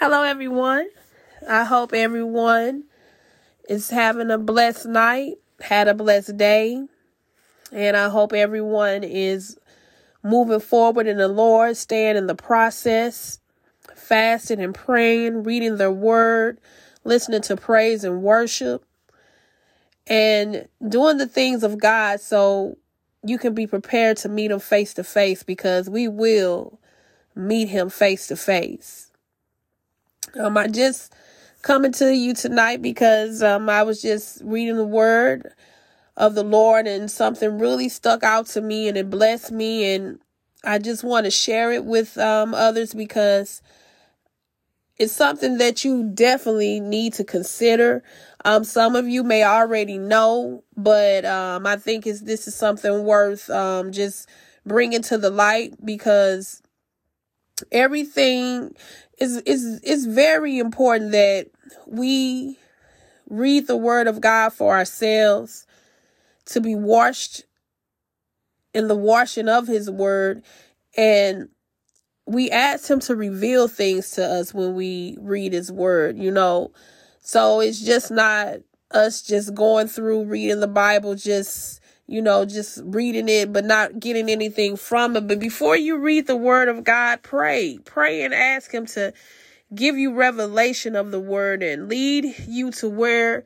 Hello, everyone. I hope everyone is having a blessed night, had a blessed day, and I hope everyone is moving forward in the Lord, staying in the process, fasting and praying, reading their word, listening to praise and worship, and doing the things of God so you can be prepared to meet Him face to face because we will meet Him face to face. Um, I just coming to you tonight because um, I was just reading the word of the Lord and something really stuck out to me and it blessed me and I just want to share it with um, others because it's something that you definitely need to consider. Um, some of you may already know, but um, I think is this is something worth um, just bringing to the light because everything is is is very important that we read the word of God for ourselves to be washed in the washing of his word. And we ask him to reveal things to us when we read his word you know? So it's just not us just going through reading the bible just you know just reading it but not getting anything from it. But before you read the word of god pray. Pray and ask him to give you revelation of the word and lead you to where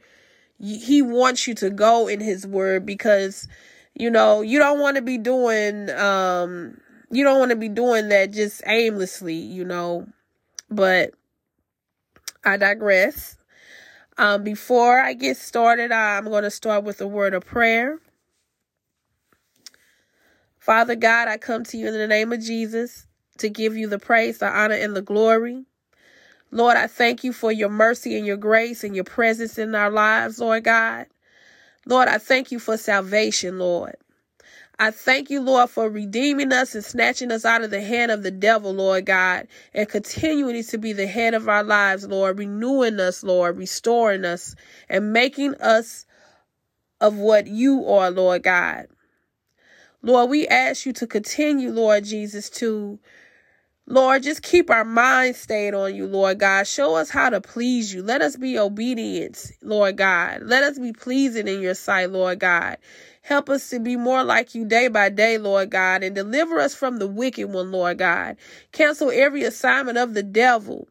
he wants you to go in his word because you know you don't want to be doing um you don't want to be doing that just aimlessly you know. But i digress. Um before i get started i'm going to start with a word of prayer father god i come to you in the name of jesus to give you the praise the honor and the glory Lord, I thank you for your mercy and your grace and your presence in our lives, Lord God. Lord, I thank you for salvation, Lord. I thank you, Lord, for redeeming us and snatching us out of the hand of the devil, Lord God, and continuing to be the head of our lives, Lord, renewing us, Lord, restoring us, and making us of what you are, Lord God. Lord, we ask you to continue, Lord Jesus, to Lord, just keep our minds stayed on you, Lord God. Show us how to please you. Let us be obedient, Lord God. Let us be pleasing in your sight, Lord God. Help us to be more like you day by day, Lord God, and deliver us from the wicked one, Lord God. Cancel every assignment of the devil.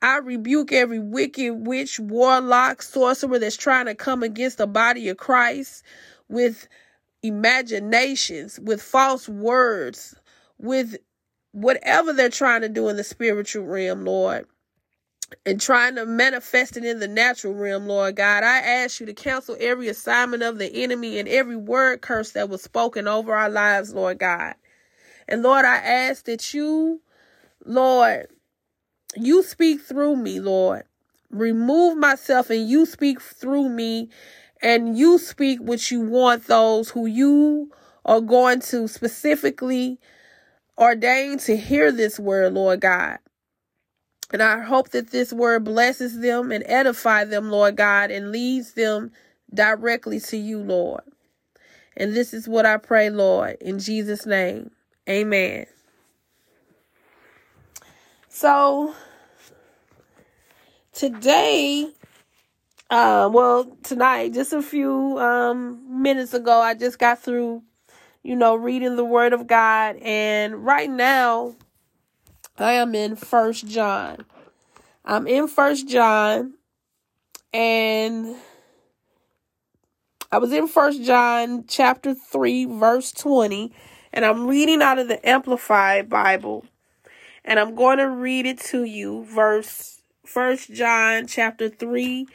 I rebuke every wicked witch, warlock, sorcerer that's trying to come against the body of Christ with imaginations, with false words, with whatever they're trying to do in the spiritual realm, Lord, and trying to manifest it in the natural realm, Lord God, I ask you to cancel every assignment of the enemy and every word curse that was spoken over our lives, Lord God. And Lord, I ask that you, Lord, you speak through me, Lord. Remove myself and you speak through me and you speak what you want those who you are going to specifically ordain to hear this word, Lord God. And I hope that this word blesses them and edify them, Lord God, and leads them directly to you, Lord. And this is what I pray, Lord, in Jesus' name. Amen. So today, uh, well, tonight, just a few um, minutes ago, I just got through you know, reading the word of God. And right now, I am in First John. I'm in First John, and I was in First John chapter 3, verse 20, and I'm reading out of the Amplified Bible. And I'm going to read it to you, verse First John chapter 3,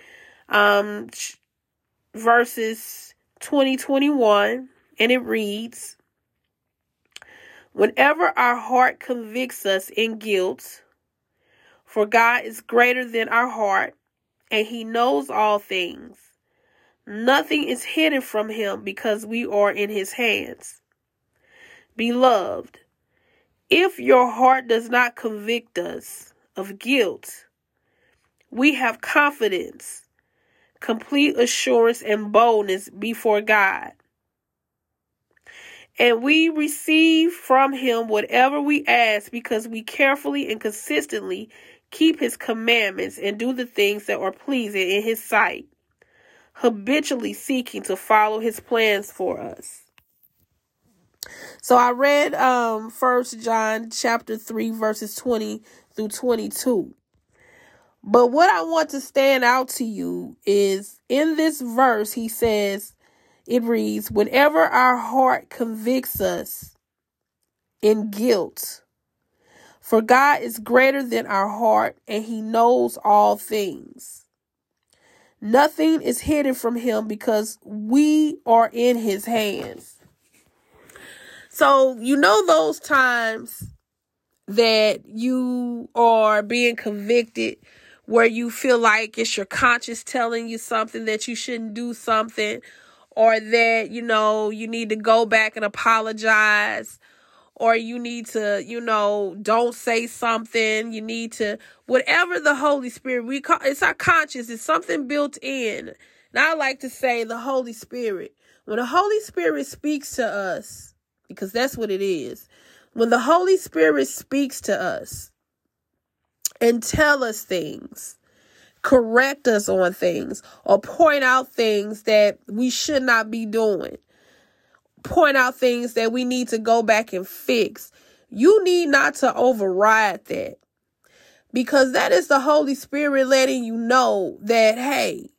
um, verses 20, 21 and it reads Whenever our heart convicts us in guilt, for God is greater than our heart, and He knows all things. Nothing is hidden from Him because we are in His hands. Beloved, if your heart does not convict us of guilt, we have confidence, complete assurance, and boldness before God and we receive from him whatever we ask because we carefully and consistently keep his commandments, and do the things that are pleasing in his sight, habitually seeking to follow his plans for us. So I read um first John chapter 3 verses 20 through 22. But what I want to stand out to you is in this verse he says it reads whenever our heart convicts us in guilt for God is greater than our heart and he knows all things. Nothing is hidden from him because we are in his hands. So, you know, those times that you are being convicted where you feel like it's your conscience telling you something that you shouldn't do something or that, you know, you need to go back and apologize or you need to, you know, don't say something. You need to, whatever the Holy Spirit, we call it's our conscience, it's something built in. Now I like to say the Holy Spirit. When the Holy Spirit speaks to us, because that's what it is. When the Holy Spirit speaks to us and tell us things, correct us on things, or point out things that we should not be doing, point out things that we need to go back and fix, you need not to override that. Because that is the Holy Spirit letting you know that, hey,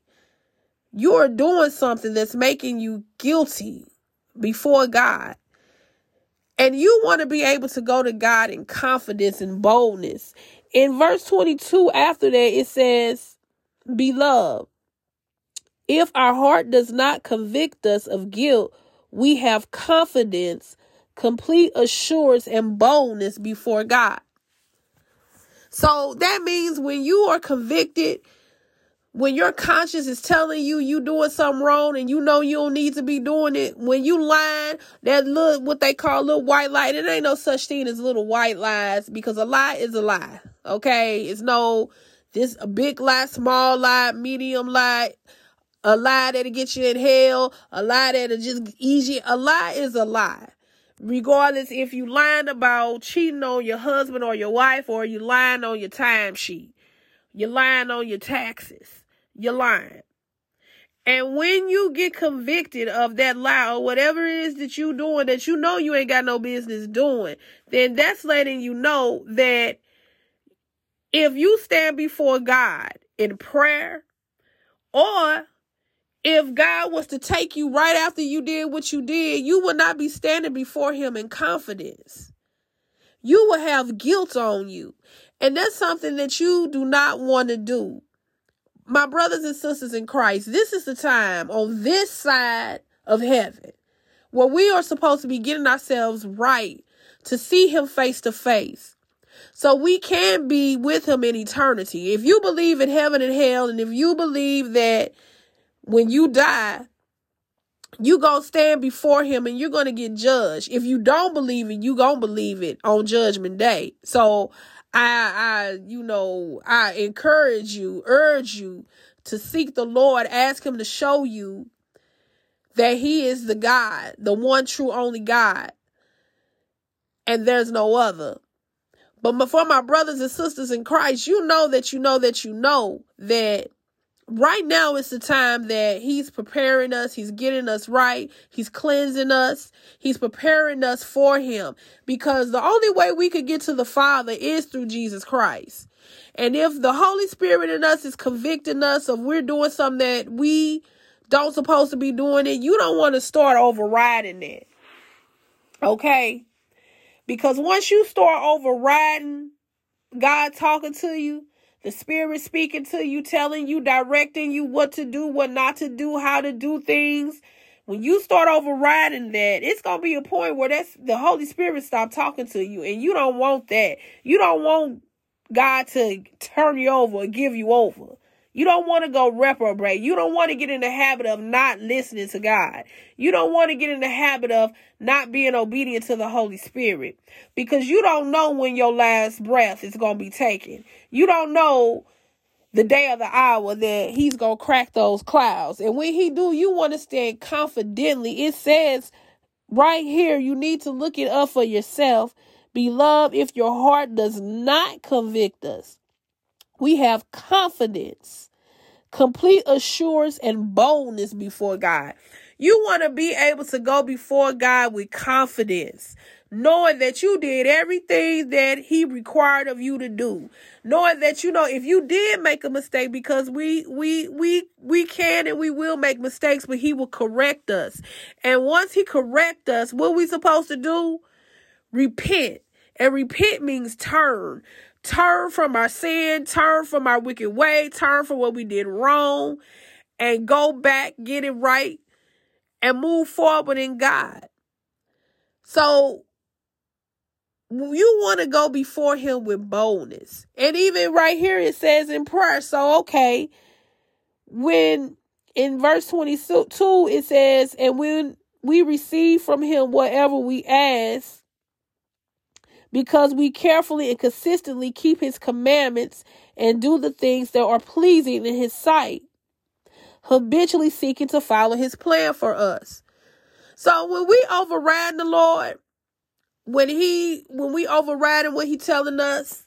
you're doing something that's making you guilty before God. And you want to be able to go to God in confidence and boldness. In verse 22, after that, it says, Beloved, if our heart does not convict us of guilt, we have confidence, complete assurance, and boldness before God. So that means when you are convicted, when your conscience is telling you you doing something wrong and you know you don't need to be doing it, when you lying, that little what they call little white lie, it ain't no such thing as little white lies because a lie is a lie. Okay, it's no this a big lie, small lie, medium lie, a lie that'll get you in hell, a lie that'll just ease you. A lie is a lie. Regardless if you lying about cheating on your husband or your wife or you lying on your timesheet, you're lying on your taxes you're lying. And when you get convicted of that lie or whatever it is that you doing that you know you ain't got no business doing, then that's letting you know that if you stand before God in prayer or if God was to take you right after you did what you did, you would not be standing before him in confidence. You will have guilt on you. And that's something that you do not want to do my brothers and sisters in Christ, this is the time on this side of heaven where we are supposed to be getting ourselves right to see him face to face. So we can be with him in eternity. If you believe in heaven and hell, and if you believe that when you die, you gonna stand before him and you're gonna get judged. If you don't believe it, you gonna believe it on judgment day. So I, I, you know, I encourage you, urge you to seek the Lord, ask Him to show you that He is the God, the one true only God, and there's no other. But for my brothers and sisters in Christ, you know that you know that you know that right now is the time that he's preparing us. He's getting us right. He's cleansing us. He's preparing us for him. Because the only way we could get to the father is through jesus christ. And if the holy spirit in us is convicting us of we're doing something that we don't supposed to be doing it you don't want to start overriding it. Okay because once you start overriding god talking to you the Spirit speaking to you, telling you, directing you what to do, what not to do, how to do things. When you start overriding that, it's gonna be a point where that's the Holy Spirit stop talking to you, and you don't want that. You don't want God to turn you over or give you over. You don't want to go reprobate. You don't want to get in the habit of not listening to God. You don't want to get in the habit of not being obedient to the Holy Spirit because you don't know when your last breath is going to be taken. You don't know the day of the hour that he's going to crack those clouds. And when he do, you want to stand confidently. It says right here, you need to look it up for yourself. Beloved, if your heart does not convict us We have confidence, complete assurance, and boldness before God. You want to be able to go before God with confidence, knowing that you did everything that He required of you to do. Knowing that you know if you did make a mistake, because we we we we can and we will make mistakes, but He will correct us. And once He correct us, what we supposed to do? Repent. And repent means turn turn from our sin, turn from our wicked way, turn from what we did wrong, and go back, get it right, and move forward in God. So you want to go before him with boldness. And even right here it says in prayer. So okay, when in verse 22 it says, and when we receive from him whatever we ask, because we carefully and consistently keep his commandments and do the things that are pleasing in his sight, habitually seeking to follow his plan for us. So when we override the Lord, when he when we override what he telling us,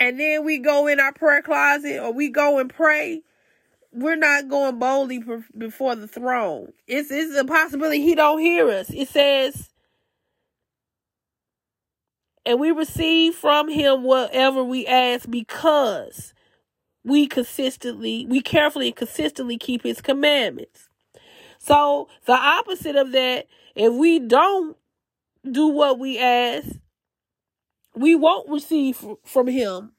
and then we go in our prayer closet or we go and pray, we're not going boldly before the throne. It's it's a possibility he don't hear us. It says and we receive from him whatever we ask because we consistently, we carefully and consistently keep his commandments. So the opposite of that, if we don't do what we ask, we won't receive from him.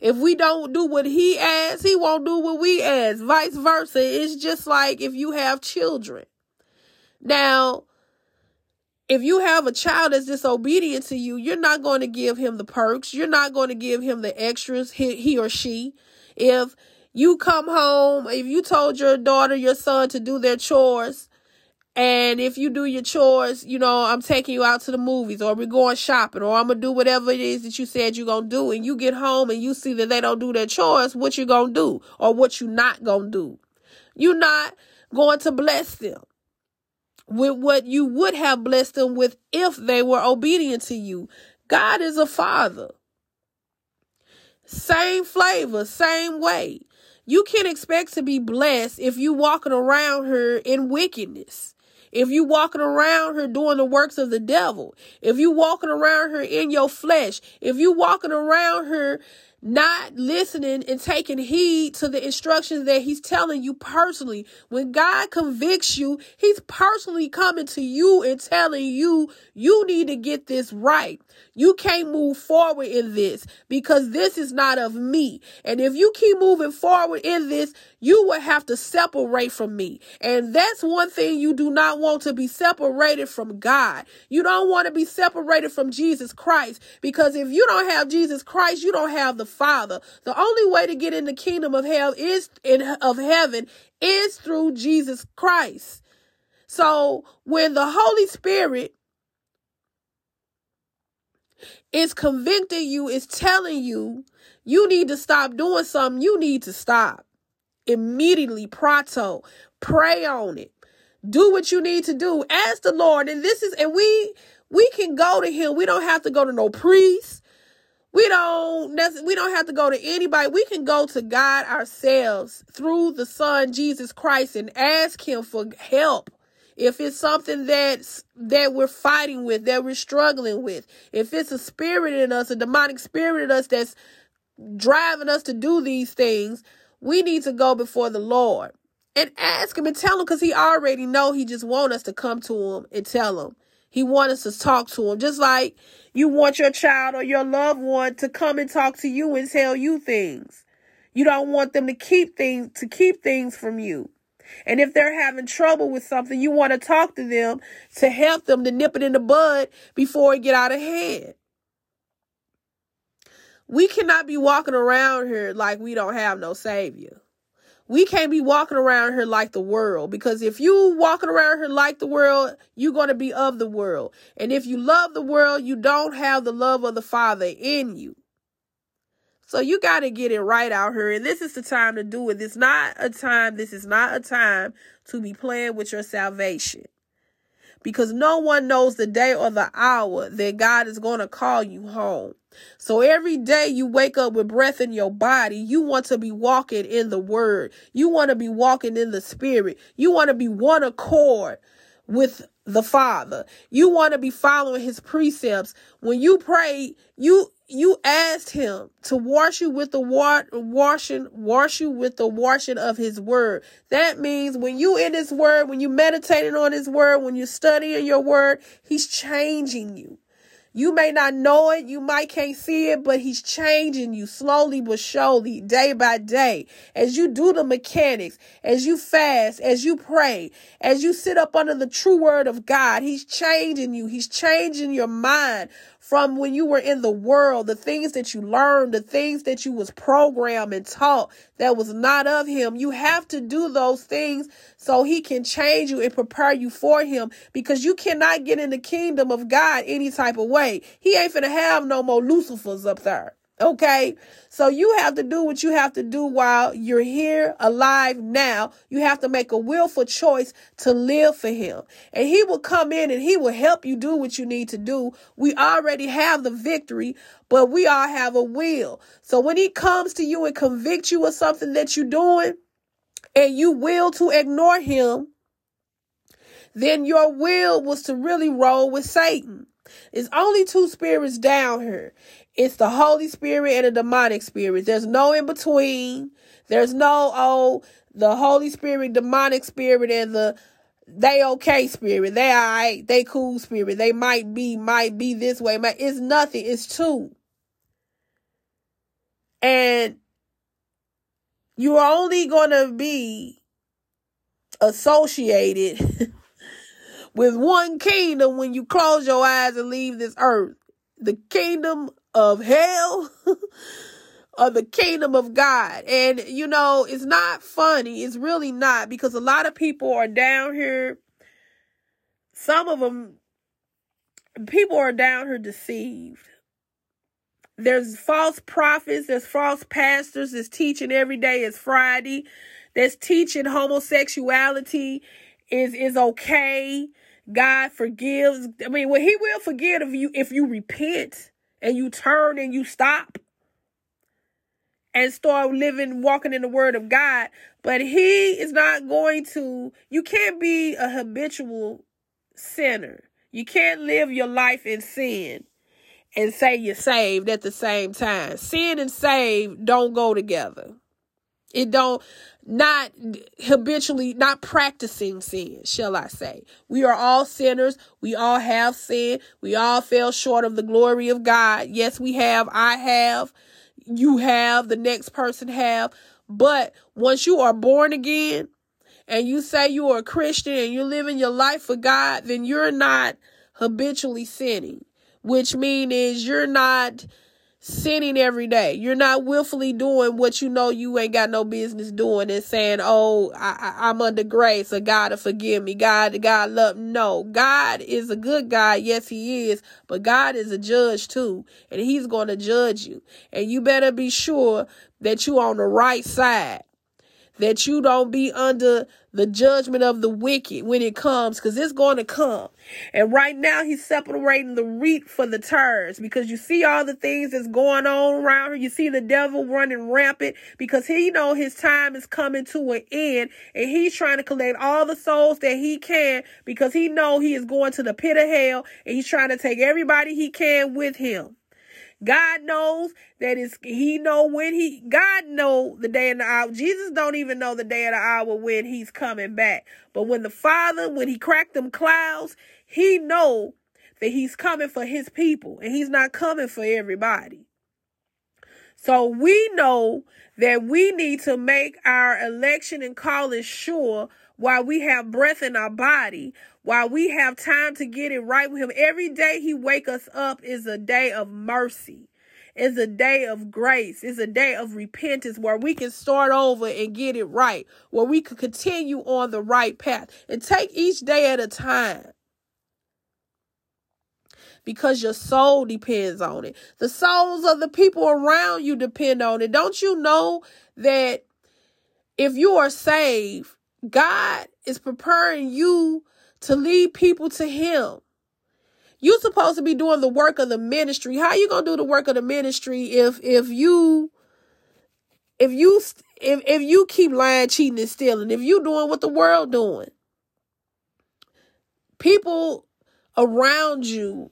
If we don't do what he asks, he won't do what we ask. Vice versa. It's just like if you have children. Now, if you have a child that's disobedient to you, you're not going to give him the perks. You're not going to give him the extras, he, he or she. If you come home, if you told your daughter, your son to do their chores, and if you do your chores, you know, I'm taking you out to the movies or we're going shopping or I'm going to do whatever it is that you said you're going to do. And you get home and you see that they don't do their chores, what you going to do or what you not going to do. You're not going to bless them with what you would have blessed them with if they were obedient to you. God is a father. Same flavor, same way. You can't expect to be blessed if you walking around here in wickedness. If you walking around here doing the works of the devil. If you walking around here in your flesh. If you walking around here not listening and taking heed to the instructions that he's telling you personally. When God convicts you, he's personally coming to you and telling you, you need to get this right. You can't move forward in this because this is not of me. And if you keep moving forward in this, you will have to separate from me. And that's one thing you do not want to be separated from God. You don't want to be separated from Jesus Christ because if you don't have Jesus Christ, you don't have the Father. The only way to get in the kingdom of hell is in of heaven is through Jesus Christ. So when the Holy Spirit is convicting you, is telling you you need to stop doing something, you need to stop immediately, pronto. Pray on it. Do what you need to do. Ask the Lord. And this is, and we, we can go to him. We don't have to go to no priest. We don't we don't have to go to anybody. We can go to God ourselves through the Son Jesus Christ and ask him for help. If it's something that's that we're fighting with, that we're struggling with, if it's a spirit in us, a demonic spirit in us that's driving us to do these things, we need to go before the Lord and ask him and tell him because he already know he just want us to come to him and tell him. He wants us to talk to him. Just like you want your child or your loved one to come and talk to you and tell you things. You don't want them to keep things to keep things from you. And if they're having trouble with something, you want to talk to them to help them to nip it in the bud before it get out of hand. We cannot be walking around here like we don't have no savior. We can't be walking around here like the world because if you walking around here like the world, you're going to be of the world. And if you love the world, you don't have the love of the Father in you. So you got to get it right out here. And this is the time to do it. It's not a time, this is not a time to be playing with your salvation. because no one knows the day or the hour that God is going to call you home. So every day you wake up with breath in your body, you want to be walking in the word. You want to be walking in the spirit. You want to be one accord with the Father. You want to be following his precepts. When you pray, you you asked him to wash you with the wa- washing wash you with the washing of his word that means when you in his word when you meditating on his word when you studying your word he's changing you you may not know it, you might can't see it, but he's changing you slowly but surely, day by day. As you do the mechanics, as you fast, as you pray, as you sit up under the true word of God, he's changing you. He's changing your mind from when you were in the world, the things that you learned, the things that you was programmed and taught that was not of him. You have to do those things so he can change you and prepare you for him because you cannot get in the kingdom of God any type of way. He ain't finna have no more Lucifers up there. Okay. So you have to do what you have to do while you're here alive now. You have to make a willful choice to live for him. And he will come in and he will help you do what you need to do. We already have the victory, but we all have a will. So when he comes to you and convicts you of something that you're doing and you will to ignore him, then your will was to really roll with Satan. It's only two spirits down here. It's the Holy Spirit and the demonic spirit. There's no in between. There's no, oh, the Holy Spirit, demonic spirit, and the they okay spirit. They alright. They cool spirit. They might be, might be this way. Might, it's nothing. It's two. And you're only going to be associated with one kingdom when you close your eyes and leave this earth. The kingdom of hell or the kingdom of God. And, you know, it's not funny. It's really not because a lot of people are down here. Some of them, people are down here deceived. There's false prophets, there's false pastors that's teaching every day is Friday, that's teaching homosexuality is is okay. God forgives. I mean, well, He will forgive if you if you repent and you turn and you stop and start living, walking in the word of God. But he is not going to, you can't be a habitual sinner. You can't live your life in sin and say you're saved at the same time. Sin and saved don't go together. It don't not habitually not practicing sin, shall I say. We are all sinners. We all have sinned. We all fell short of the glory of God. Yes, we have. I have. You have. The next person have. But once you are born again and you say you are a Christian and you're living your life for God, then you're not habitually sinning, which means you're not sinning every day. You're not willfully doing what you know you ain't got no business doing and saying, "Oh, I, am under grace, or God to forgive me, God, God love." No, God is a good God. Yes, He is, but God is a judge too, and He's going to judge you. And you better be sure that you on the right side that you don't be under the judgment of the wicked when it comes, because it's going to come. And right now, he's separating the wheat for the tares because you see all the things that's going on around here. You see the devil running rampant because he know his time is coming to an end, and he's trying to collect all the souls that he can because he know he is going to the pit of hell, and he's trying to take everybody he can with him. God knows that is he know when he God know the day and the hour. Jesus don't even know the day and the hour when he's coming back. But when the Father, when he cracked them clouds, he know that he's coming for his people and he's not coming for everybody. So we know that we need to make our election and calling sure while we have breath in our body, while we have time to get it right with him. Every day he wake us up is a day of mercy. Is a day of grace. Is a day of repentance where we can start over and get it right. Where we can continue on the right path and take each day at a time because your soul depends on it. The souls of the people around you depend on it. Don't you know that if you are saved, God is preparing you to lead people to him. You're supposed to be doing the work of the ministry. How you going to do the work of the ministry if if you if you if if you keep lying, cheating and stealing, if you doing what the world doing? People around you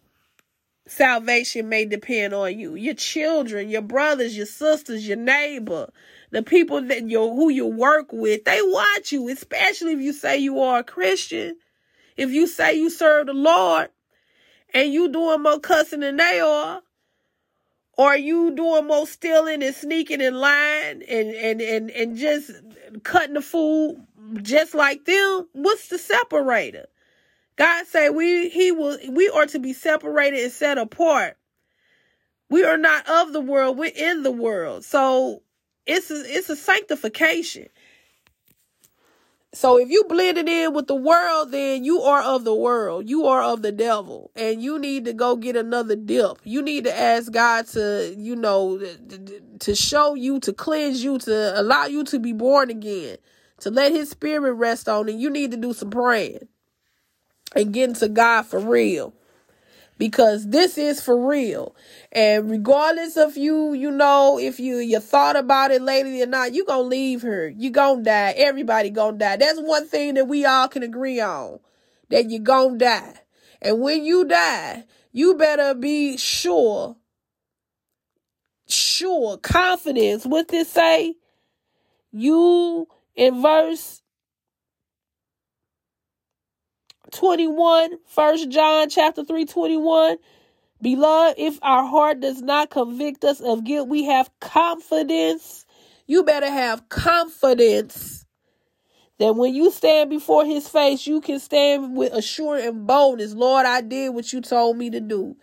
salvation may depend on you. Your children, your brothers, your sisters, your neighbor, the people that you who you work with, they watch you, especially if you say you are a Christian. If you say you serve the Lord and you doing more cussing than they are, or you doing more stealing and sneaking and lying and, and, and, and just cutting the food just like them, what's the separator? God say we he will we are to be separated and set apart. We are not of the world, we're in the world. So it's a, it's a sanctification. So if you blended in with the world, then you are of the world. You are of the devil. And you need to go get another dip. You need to ask God to, you know, to show you, to cleanse you, to allow you to be born again, to let his spirit rest on you. You need to do some praying and getting to God for real. Because this is for real. And regardless of you, you know, if you you thought about it lately or not, you gonna leave her. You gonna die. Everybody gonna die. That's one thing that we all can agree on. That you gonna die. And when you die, you better be sure, sure, confidence. What this say? You in verse 21, First John chapter 3, 21. Beloved, if our heart does not convict us of guilt, we have confidence. You better have confidence that when you stand before his face, you can stand with assurance and boldness. Lord, I did what you told me to do.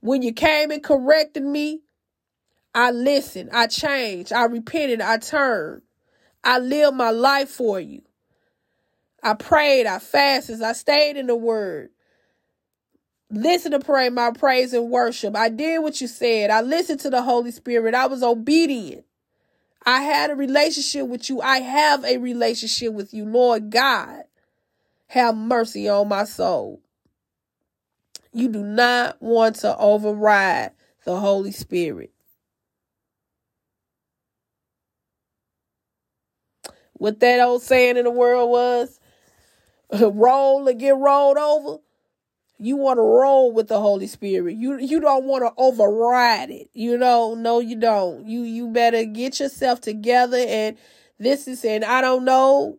When you came and corrected me, I listened, I changed, I repented, I turned. I lived my life for you. I prayed, I fasted, I stayed in the word. Listen to pray my praise and worship. I did what you said. I listened to the Holy Spirit. I was obedient. I had a relationship with you. I have a relationship with you, Lord God. Have mercy on my soul. You do not want to override the Holy Spirit. What that old saying in the world was roll and get rolled over. You want to roll with the Holy Spirit. You you don't want to override it. You know, no, you don't. You you better get yourself together. And this is and I don't know,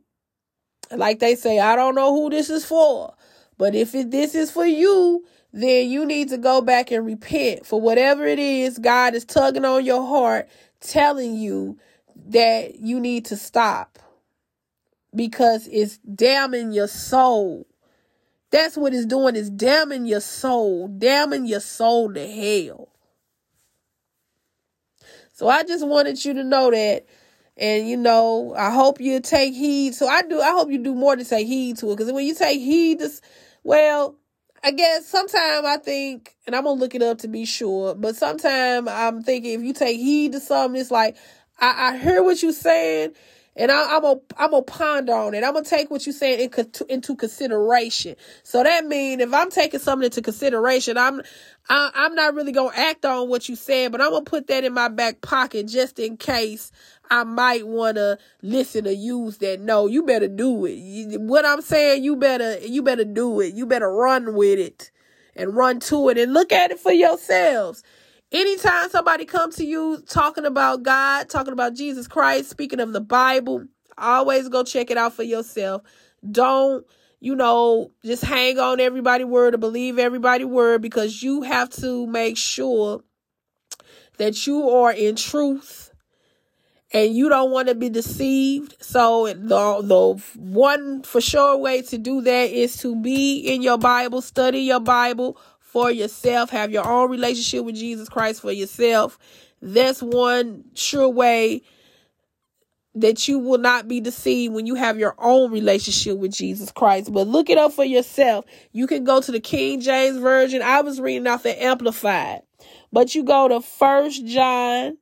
like they say, I don't know who this is for. But if it, this is for you, then you need to go back and repent for whatever it is God is tugging on your heart, telling you that you need to stop because it's damning your soul. That's what it's doing, is damning your soul, damning your soul to hell. So I just wanted you to know that. And you know, I hope you take heed. So I do, I hope you do more to take heed to it. Because when you take heed to, well, I guess sometimes I think, and I'm gonna look it up to be sure, but sometimes I'm thinking if you take heed to something, it's like, I, I hear what you're saying, and I, am gonna I'm gonna ponder on it. I'm gonna take what you're saying in, into consideration. So that means if I'm taking something into consideration, I'm I, am i am not really gonna act on what you said, but I'm gonna put that in my back pocket just in case I might wanna listen or use that. No, you better do it. What I'm saying, you better you better do it. You better run with it and run to it and look at it for yourselves. Anytime somebody comes to you talking about God, talking about Jesus Christ, speaking of the Bible, always go check it out for yourself. Don't, you know, just hang on everybody word or believe everybody word because you have to make sure that you are in truth and you don't want to be deceived. So the the one for sure way to do that is to be in your Bible, study your Bible, for yourself, have your own relationship with Jesus Christ for yourself. That's one sure way that you will not be deceived when you have your own relationship with Jesus Christ. But look it up for yourself. You can go to the King James Version. I was reading off the Amplified. But you go to First John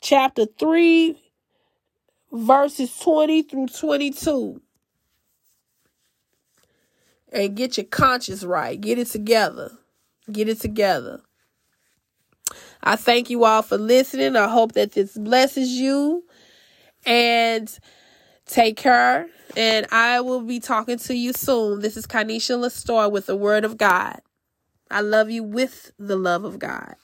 chapter 3, verses 20 through 22. And get your conscience right. Get it together. Get it together. I thank you all for listening. I hope that this blesses you. And take care. And I will be talking to you soon. This is Kanisha Lestor with the Word of God. I love you with the love of God.